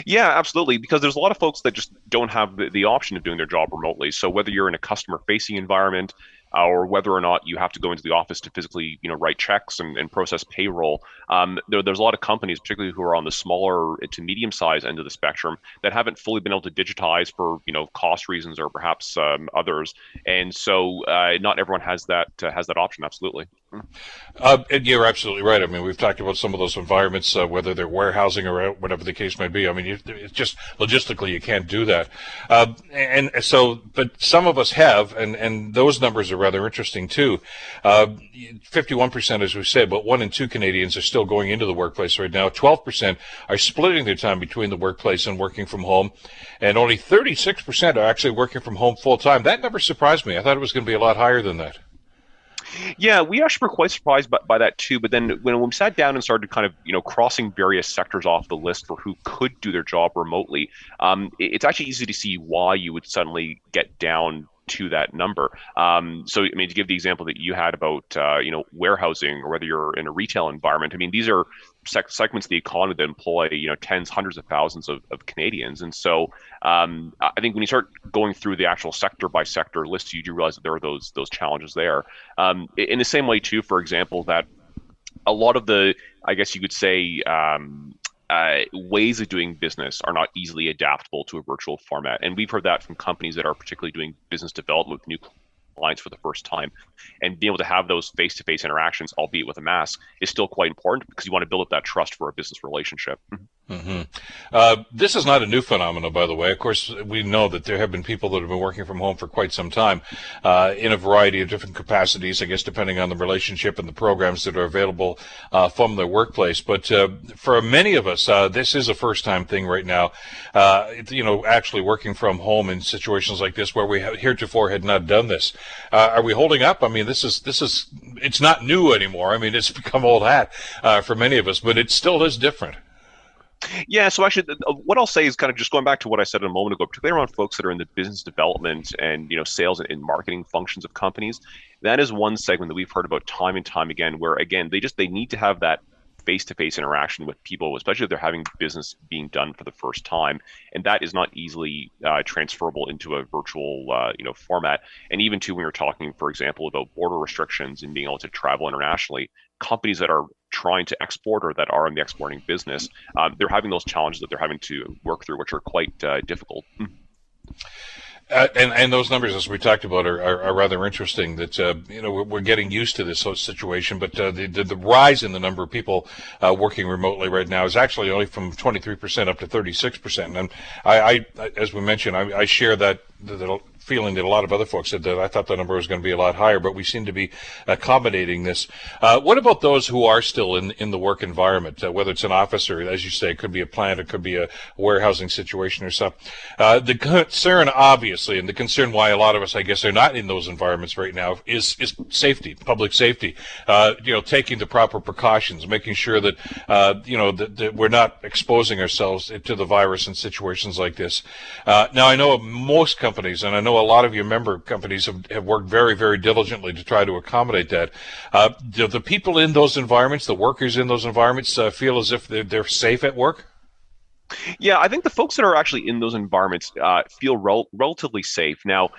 Yeah, absolutely. Because there's a lot of folks that just don't have the, the option of doing their job remotely. So whether you're in a customer facing environment, or whether or not you have to go into the office to physically, you know, write checks and, and process payroll. Um, there, there's a lot of companies, particularly who are on the smaller to medium size end of the spectrum, that haven't fully been able to digitize for, you know, cost reasons or perhaps um, others. And so, uh, not everyone has that uh, has that option. Absolutely. Uh, you're absolutely right. I mean, we've talked about some of those environments, uh, whether they're warehousing or whatever the case may be. I mean, you, it's just logistically you can't do that. Uh, and so, but some of us have, and, and those numbers are rather interesting too. 51%, uh, as we said, but one in two Canadians are still going into the workplace right now. 12% are splitting their time between the workplace and working from home. And only 36% are actually working from home full time. That number surprised me. I thought it was going to be a lot higher than that. Yeah, we actually were quite surprised by, by that too. But then when, we sat down and started kind of you know crossing various sectors off the list for who could do their job remotely, um, it, it's actually easy to see why you would suddenly get down to that number. Um, so, I mean, to give the example that you had about, uh, you know, warehousing or whether you're in a retail environment, I mean, these are seg- segments of the economy that employ, you know, tens, hundreds of thousands of, of Canadians. And so um, I think when you start going through the actual sector by sector list, you do realize that there are those, those challenges there. Um, in the same way, too, for example, that a lot of the, I guess you could say, um, uh, ways of doing business are not easily adaptable to a virtual format. And we've heard that from companies that are particularly doing business development with new clients for the first time. And being able to have those face to face interactions, albeit with a mask, is still quite important because you want to build up that trust for a business relationship. Mm-hmm. Mm-hmm. Uh, this is not a new phenomenon, by the way. Of course, we know that there have been people that have been working from home for quite some time uh, in a variety of different capacities, I guess, depending on the relationship and the programs that are available uh, from their workplace. But uh, for many of us, uh, this is a first time thing right now. Uh, you know, actually working from home in situations like this where we heretofore had not done this. are we holding up? I mean, this is, this is, it's not new anymore. I mean, it's become old hat for many of us, but it still is different. Yeah, so actually, what I'll say is kind of just going back to what I said a moment ago, particularly around folks that are in the business development and you know sales and marketing functions of companies. That is one segment that we've heard about time and time again, where again they just they need to have that face-to-face interaction with people, especially if they're having business being done for the first time, and that is not easily uh, transferable into a virtual, uh, you know, format. And even too, when you're talking, for example, about border restrictions and being able to travel internationally, companies that are trying to export or that are in the exporting business, um, they're having those challenges that they're having to work through, which are quite uh, difficult. Uh, and, and those numbers, as we talked about, are, are, are rather interesting. That uh, you know we're, we're, getting used to this situation, but uh, the, the, the rise in the number of people uh, working remotely right now is actually only from 23% up to 36%. And I, I as we mentioned, I, I share that, that feeling that a lot of other folks said that I thought the number was going to be a lot higher, but we seem to be accommodating this. Uh, what about those who are still in in the work environment, uh, whether it's an office or, as you say, it could be a plant, it could be a warehousing situation or something? Uh, the concern, obviously, and the concern why a lot of us, I guess, are not in those environments right now is is safety, public safety. Uh, you know, taking the proper precautions, making sure that uh, you know that, that, we're not exposing ourselves to the virus in situations like this. Uh, now, I know most companies, and I know a lot of your member companies have, have worked very, very diligently to try to accommodate that. Uh, do the people in those environments, the workers in those environments, uh, feel as if they're, they're safe at work? Yeah, I think the folks that are actually in those environments uh, feel rel- relatively safe. Now,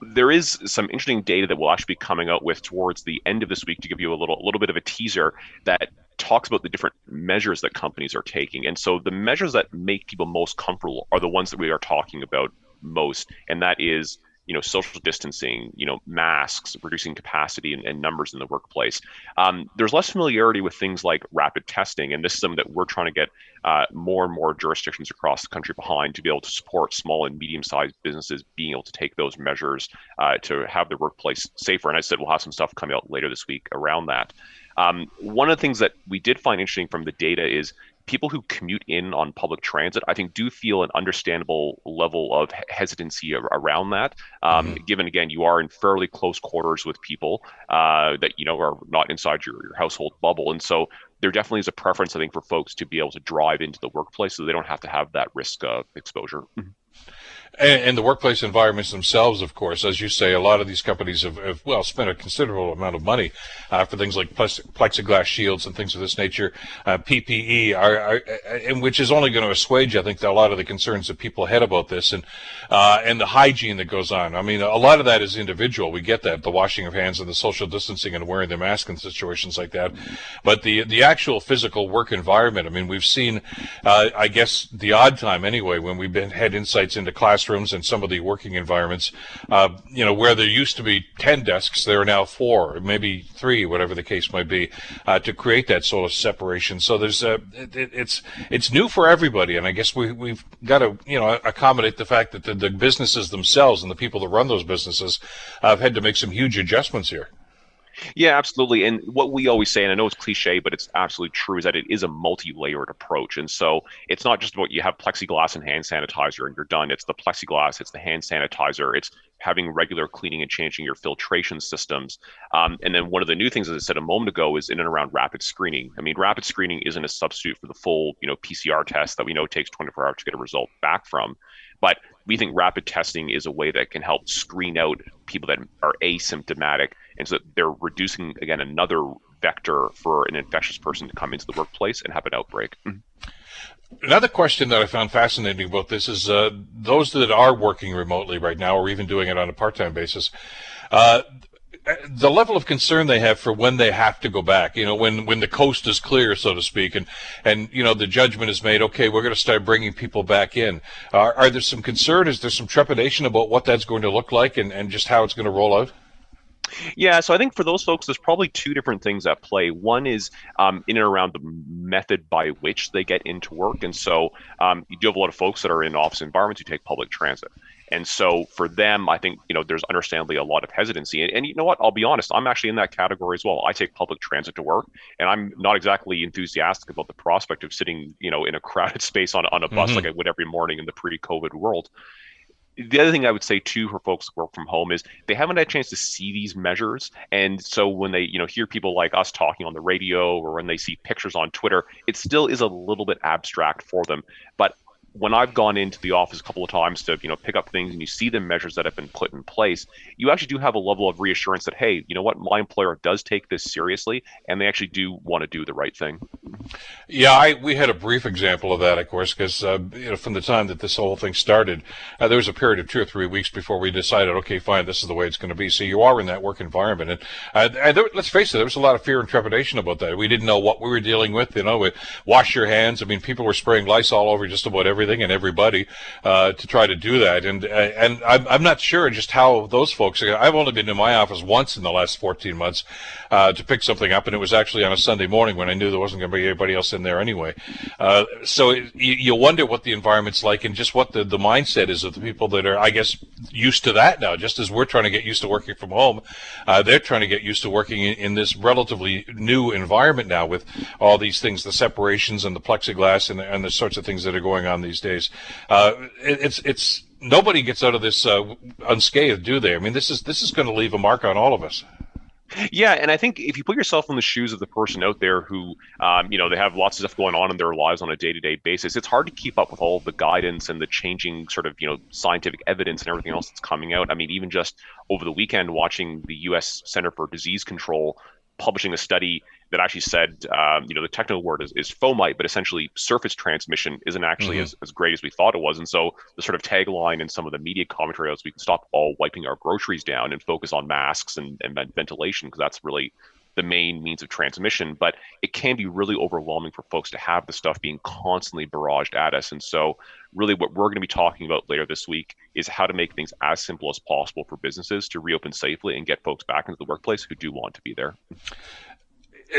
there is some interesting data that we'll actually be coming out with towards the end of this week to give you a little, a little bit of a teaser that talks about the different measures that companies are taking. And so the measures that make people most comfortable are the ones that we are talking about most, and that is you know social distancing you know masks reducing capacity and, and numbers in the workplace. Um, there's less familiarity with things like rapid testing and this is something that we're trying to get uh, more and more jurisdictions across the country behind to be able to support small and medium-sized businesses being able to take those measures uh, to have their workplace safer. And i said we'll have some stuff coming out later this week around that. Um, one of the things that we did find interesting from the data is people who commute in on public transit, I think, do feel an understandable level of hesitancy around that. Um, mm-hmm. Given again, you are in fairly close quarters with people uh, that you know are not inside your, your household bubble, and so there definitely is a preference, I think, for folks to be able to drive into the workplace so they don't have to have that risk of exposure. Mm-hmm. And, and, the workplace environments themselves, of course, as you say, a lot of these companies have, have well spent a considerable amount of money uh, for things like plexiglass shields and things of this nature, uh, PPE, are, are, and which is only going to assuage, I think, a lot of the concerns that people had about this, and uh, and the hygiene that goes on. I mean, a lot of that is individual. We get that, the washing of hands and the social distancing and wearing the mask in situations like that, but the the actual physical work environment. I mean, we've seen, uh, I guess, the odd time anyway when we've been had insights into class classrooms and some of the working environments, uh, you know, where there used to be 10 desks, there are now four, maybe three, whatever the case might be, uh, to create that sort of separation. So there's a, it, it's, it's new for everybody. And I guess we, we've got to, you know, accommodate the fact that the, the businesses themselves and the people that run those businesses have had to make some huge adjustments here. Yeah, absolutely. And what we always say, and I know it's cliche, but it's absolutely true, is that it is a multi-layered approach. And so it's not just about you have plexiglass and hand sanitizer and you're done. It's the plexiglass, it's the hand sanitizer, it's having regular cleaning and changing your filtration systems. Um, and then one of the new things, as I said a moment ago, is in and around rapid screening. I mean, rapid screening isn't a substitute for the full, you know, PCR test that we know takes 24 hours to get a result back from. But we think rapid testing is a way that can help screen out people that are asymptomatic and so they're reducing again another vector for an infectious person to come into the workplace and have an outbreak. Mm-hmm. Another question that I found fascinating about this is uh, those that are working remotely right now, or even doing it on a part-time basis. Uh, the level of concern they have for when they have to go back, you know, when, when the coast is clear, so to speak, and, and, you know, the judgment is made, okay, we're going to start bringing people back in. Are, are there some concern? Is there some trepidation about what that's going to look like and, and just how it's going to roll out? Yeah, so I think for those folks, there's probably two different things at play. One is um, in and around the method by which they get into work. And so um, you do have a lot of folks that are in office environments who take public transit. And so for them, I think, you know, there's understandably a lot of hesitancy. And, and, you know what? I'll be honest, I'm actually in that category as well. I take public transit to work, and I'm not exactly enthusiastic about the prospect of sitting, you know, in a crowded space on, on a bus mm-hmm. like I would every morning in the pre COVID world the other thing I would say too for folks who work from home is they haven't had a chance to see these measures, and so when they you know hear people like us talking on the radio or when they see pictures on Twitter, it still is a little bit abstract for them. But when I've gone into the office a couple of times to you know pick up things and you see the measures that have been put in place, you actually do have a level of reassurance that hey, you know what, my employer does take this seriously and they actually do want to do the right thing. Yeah, I, we had a brief example of that, of course, because uh, you know from the time that this whole thing started, uh, there was a period of two or three weeks before we decided, okay, fine, this is the way it's going to be. So you are in that work environment, and, uh, there, let's face it, there was a lot of fear and trepidation about that. We didn't know what we were dealing with. You know, wash your hands. I mean, people were spraying Lysol all over just about everything everything and everybody uh, to try to do that. And uh, and I'm, I'm not sure just how those folks. I've only been in my office once in the last 14 months uh, to pick something up, and it was actually on a Sunday morning when I knew there wasn't going to be anybody else in there anyway. Uh, so it, you, wonder what the environment's like and just what the, the mindset is of the people that are, I guess, used to that now. Just as we're trying to get used to working from home, uh, they're trying to get used to working in, in this relatively new environment now with all these things, the separations and the plexiglass and, and the sorts of things that are going on these days. Uh, it, it's it's nobody gets out of this uh, unscathed, do they? I mean, this is this is going to leave a mark on all of us. Yeah, and I think if you put yourself in the shoes of the person out there who, um, you know, they have lots of stuff going on in their lives on a day-to-day basis, it's hard to keep up with all the guidance and the changing sort of, you know, scientific evidence and everything else that's coming out. I mean, even just over the weekend, watching the U.S. Center for Disease Control publishing a study that actually said, um, you know, the technical word is, is fomite, but essentially surface transmission isn't actually mm-hmm. as, as great as we thought it was. And so the sort of tagline in some of the media commentary was we can stop all wiping our groceries down and focus on masks and, and ventilation because that's really the main means of transmission. But it can be really overwhelming for folks to have the stuff being constantly barraged at us. And so really what we're going to be talking about later this week is how to make things as simple as possible for businesses to reopen safely and get folks back into the workplace who do want to be there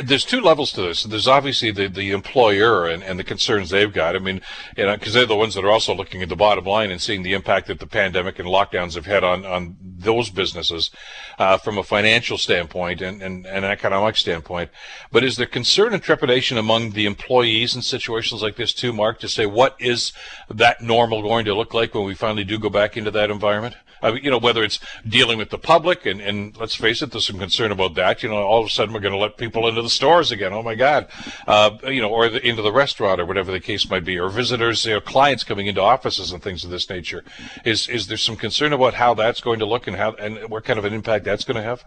there's two levels to this. There's obviously the, the employer and, and the concerns they've got. I mean, you know, because they're the ones that are also looking at the bottom line and seeing the impact that the pandemic and lockdowns have had on, on those businesses uh, from a financial standpoint and, and, and economic standpoint. But is there concern and trepidation among the employees in situations like this too, Mark, to say what is that normal going to look like when we finally do go back into that environment? Mean, you know, whether it's dealing with the public and, and let's face it, there's some concern about that. You know, all of a sudden we're going to let people into the stores again. Oh my God, uh, you know, or the, into the restaurant or whatever the case might be, or visitors, you know, clients coming into offices and things of this nature. Is is there some concern about how that's going to look and how and what kind of an impact that's going to have?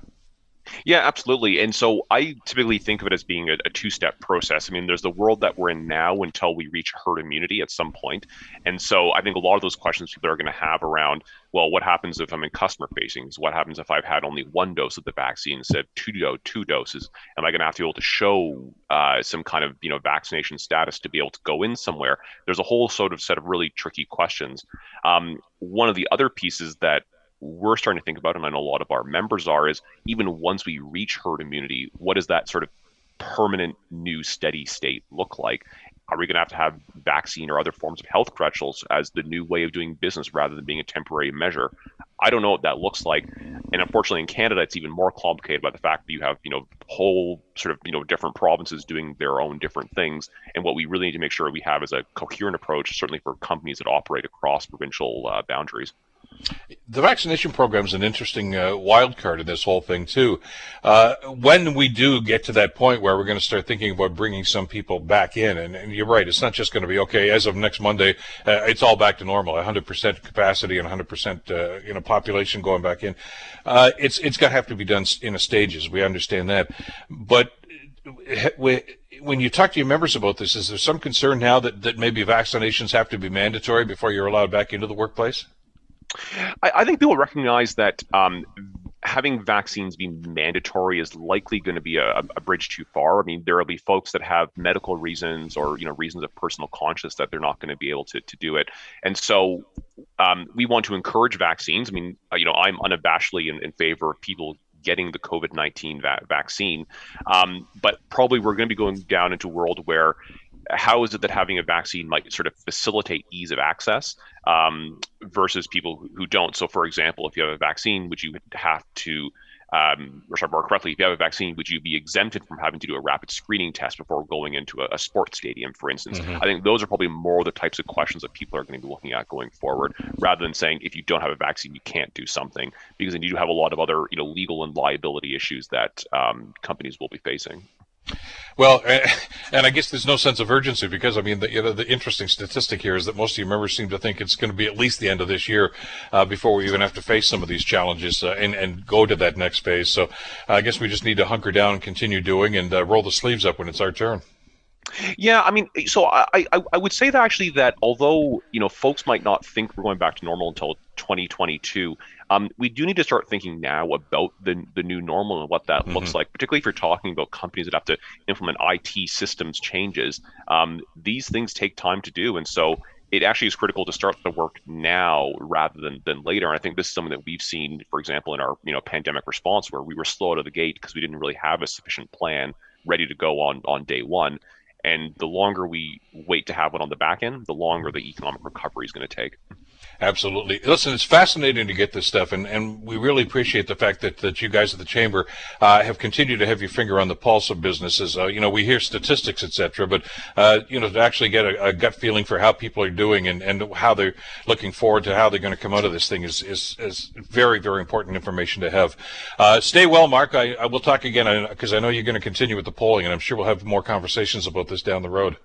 Yeah, absolutely. And so I typically think of it as being a, a two step process. I mean, there's the world that we're in now until we reach herd immunity at some point. And so I think a lot of those questions people are going to have around, well, what happens if I'm in customer facing? What happens if I've had only one dose of the vaccine instead of two, do- two doses? Am I going to have to be able to show uh, some kind of you know vaccination status to be able to go in somewhere? There's a whole sort of set of really tricky questions. Um, one of the other pieces that we're starting to think about, and I know a lot of our members are, is even once we reach herd immunity, what does that sort of permanent new steady state look like? Are we going to have to have vaccine or other forms of health credentials as the new way of doing business rather than being a temporary measure? I don't know what that looks like. And unfortunately, in Canada, it's even more complicated by the fact that you have, you know, whole sort of, you know, different provinces doing their own different things. And what we really need to make sure we have is a coherent approach, certainly for companies that operate across provincial uh, boundaries. The vaccination program is an interesting uh, wild card in this whole thing too. Uh, when we do get to that point where we're going to start thinking about bringing some people back in, and, and you're right, it's not just going to be okay as of next Monday. Uh, it's all back to normal, 100% capacity and 100% uh, you know population going back in. Uh, it's it's going to have to be done in a stages. We understand that, but when you talk to your members about this, is there some concern now that, that maybe vaccinations have to be mandatory before you're allowed back into the workplace? I, I think people recognize that um, having vaccines be mandatory is likely going to be a, a, bridge too far. I mean, there will be folks that have medical reasons or you know reasons of personal conscience that they're not going to be able to, to do it, and so um, we want to encourage vaccines. I mean, uh, you know, I'm unabashedly in, in favor of people getting the COVID 19 va- vaccine. Um, but probably we're going to be going down into a world where how is it that having a vaccine might sort of facilitate ease of access um, versus people who don't? So, for example, if you have a vaccine, would you have to, um, or sorry, more correctly, if you have a vaccine, would you be exempted from having to do a rapid screening test before going into a, a sports stadium, for instance? Mm-hmm. I think those are probably more the types of questions that people are going to be looking at going forward, rather than saying if you don't have a vaccine, you can't do something, because then you do have a lot of other, you know, legal and liability issues that um, companies will be facing. Well, and I guess there's no sense of urgency because I mean, the, you know, the interesting statistic here is that most of your members seem to think it's going to be at least the end of this year uh, before we even have to face some of these challenges uh, and and go to that next phase. So I guess we just need to hunker down and continue doing and uh, roll the sleeves up when it's our turn. Yeah, I mean, so I, I, I would say that actually that although you know folks might not think we're going back to normal until 2022, um, we do need to start thinking now about the the new normal and what that mm-hmm. looks like. Particularly if you're talking about companies that have to implement IT systems changes, um, these things take time to do, and so it actually is critical to start the work now rather than, than later. And I think this is something that we've seen, for example, in our you know pandemic response, where we were slow out of the gate because we didn't really have a sufficient plan ready to go on on day one. And the longer we wait to have one on the back end, the longer the economic recovery is going to take. Absolutely. Listen, it's fascinating to get this stuff, and, and we really appreciate the fact that, that you guys at the Chamber uh, have continued to have your finger on the pulse of businesses. Uh, you know, we hear statistics, etc., but, uh, you know, to actually get a, a, gut feeling for how people are doing and, and how they're looking forward to how they're going to come out of this thing is, is, is very, very important information to have. Uh, stay well, Mark. I, I will talk again because I know you're going to continue with the polling, and I'm sure we'll have more conversations about this down the road.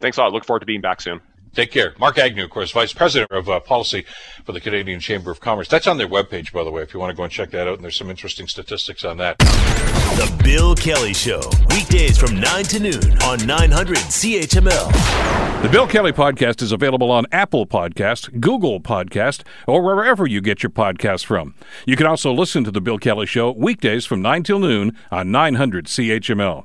Thanks a lot. Look forward to being back soon. Take care. Mark Agnew, of course, Vice President of uh, Policy for the Canadian Chamber of Commerce. That's on their webpage, by the way, if you want to go and check that out. And there's some interesting statistics on that. The Bill Kelly Show, weekdays from 9 to noon on 900 CHML. The Bill Kelly Podcast is available on Apple Podcast, Google Podcast, or wherever you get your podcasts from. You can also listen to The Bill Kelly Show weekdays from 9 till noon on 900 CHML.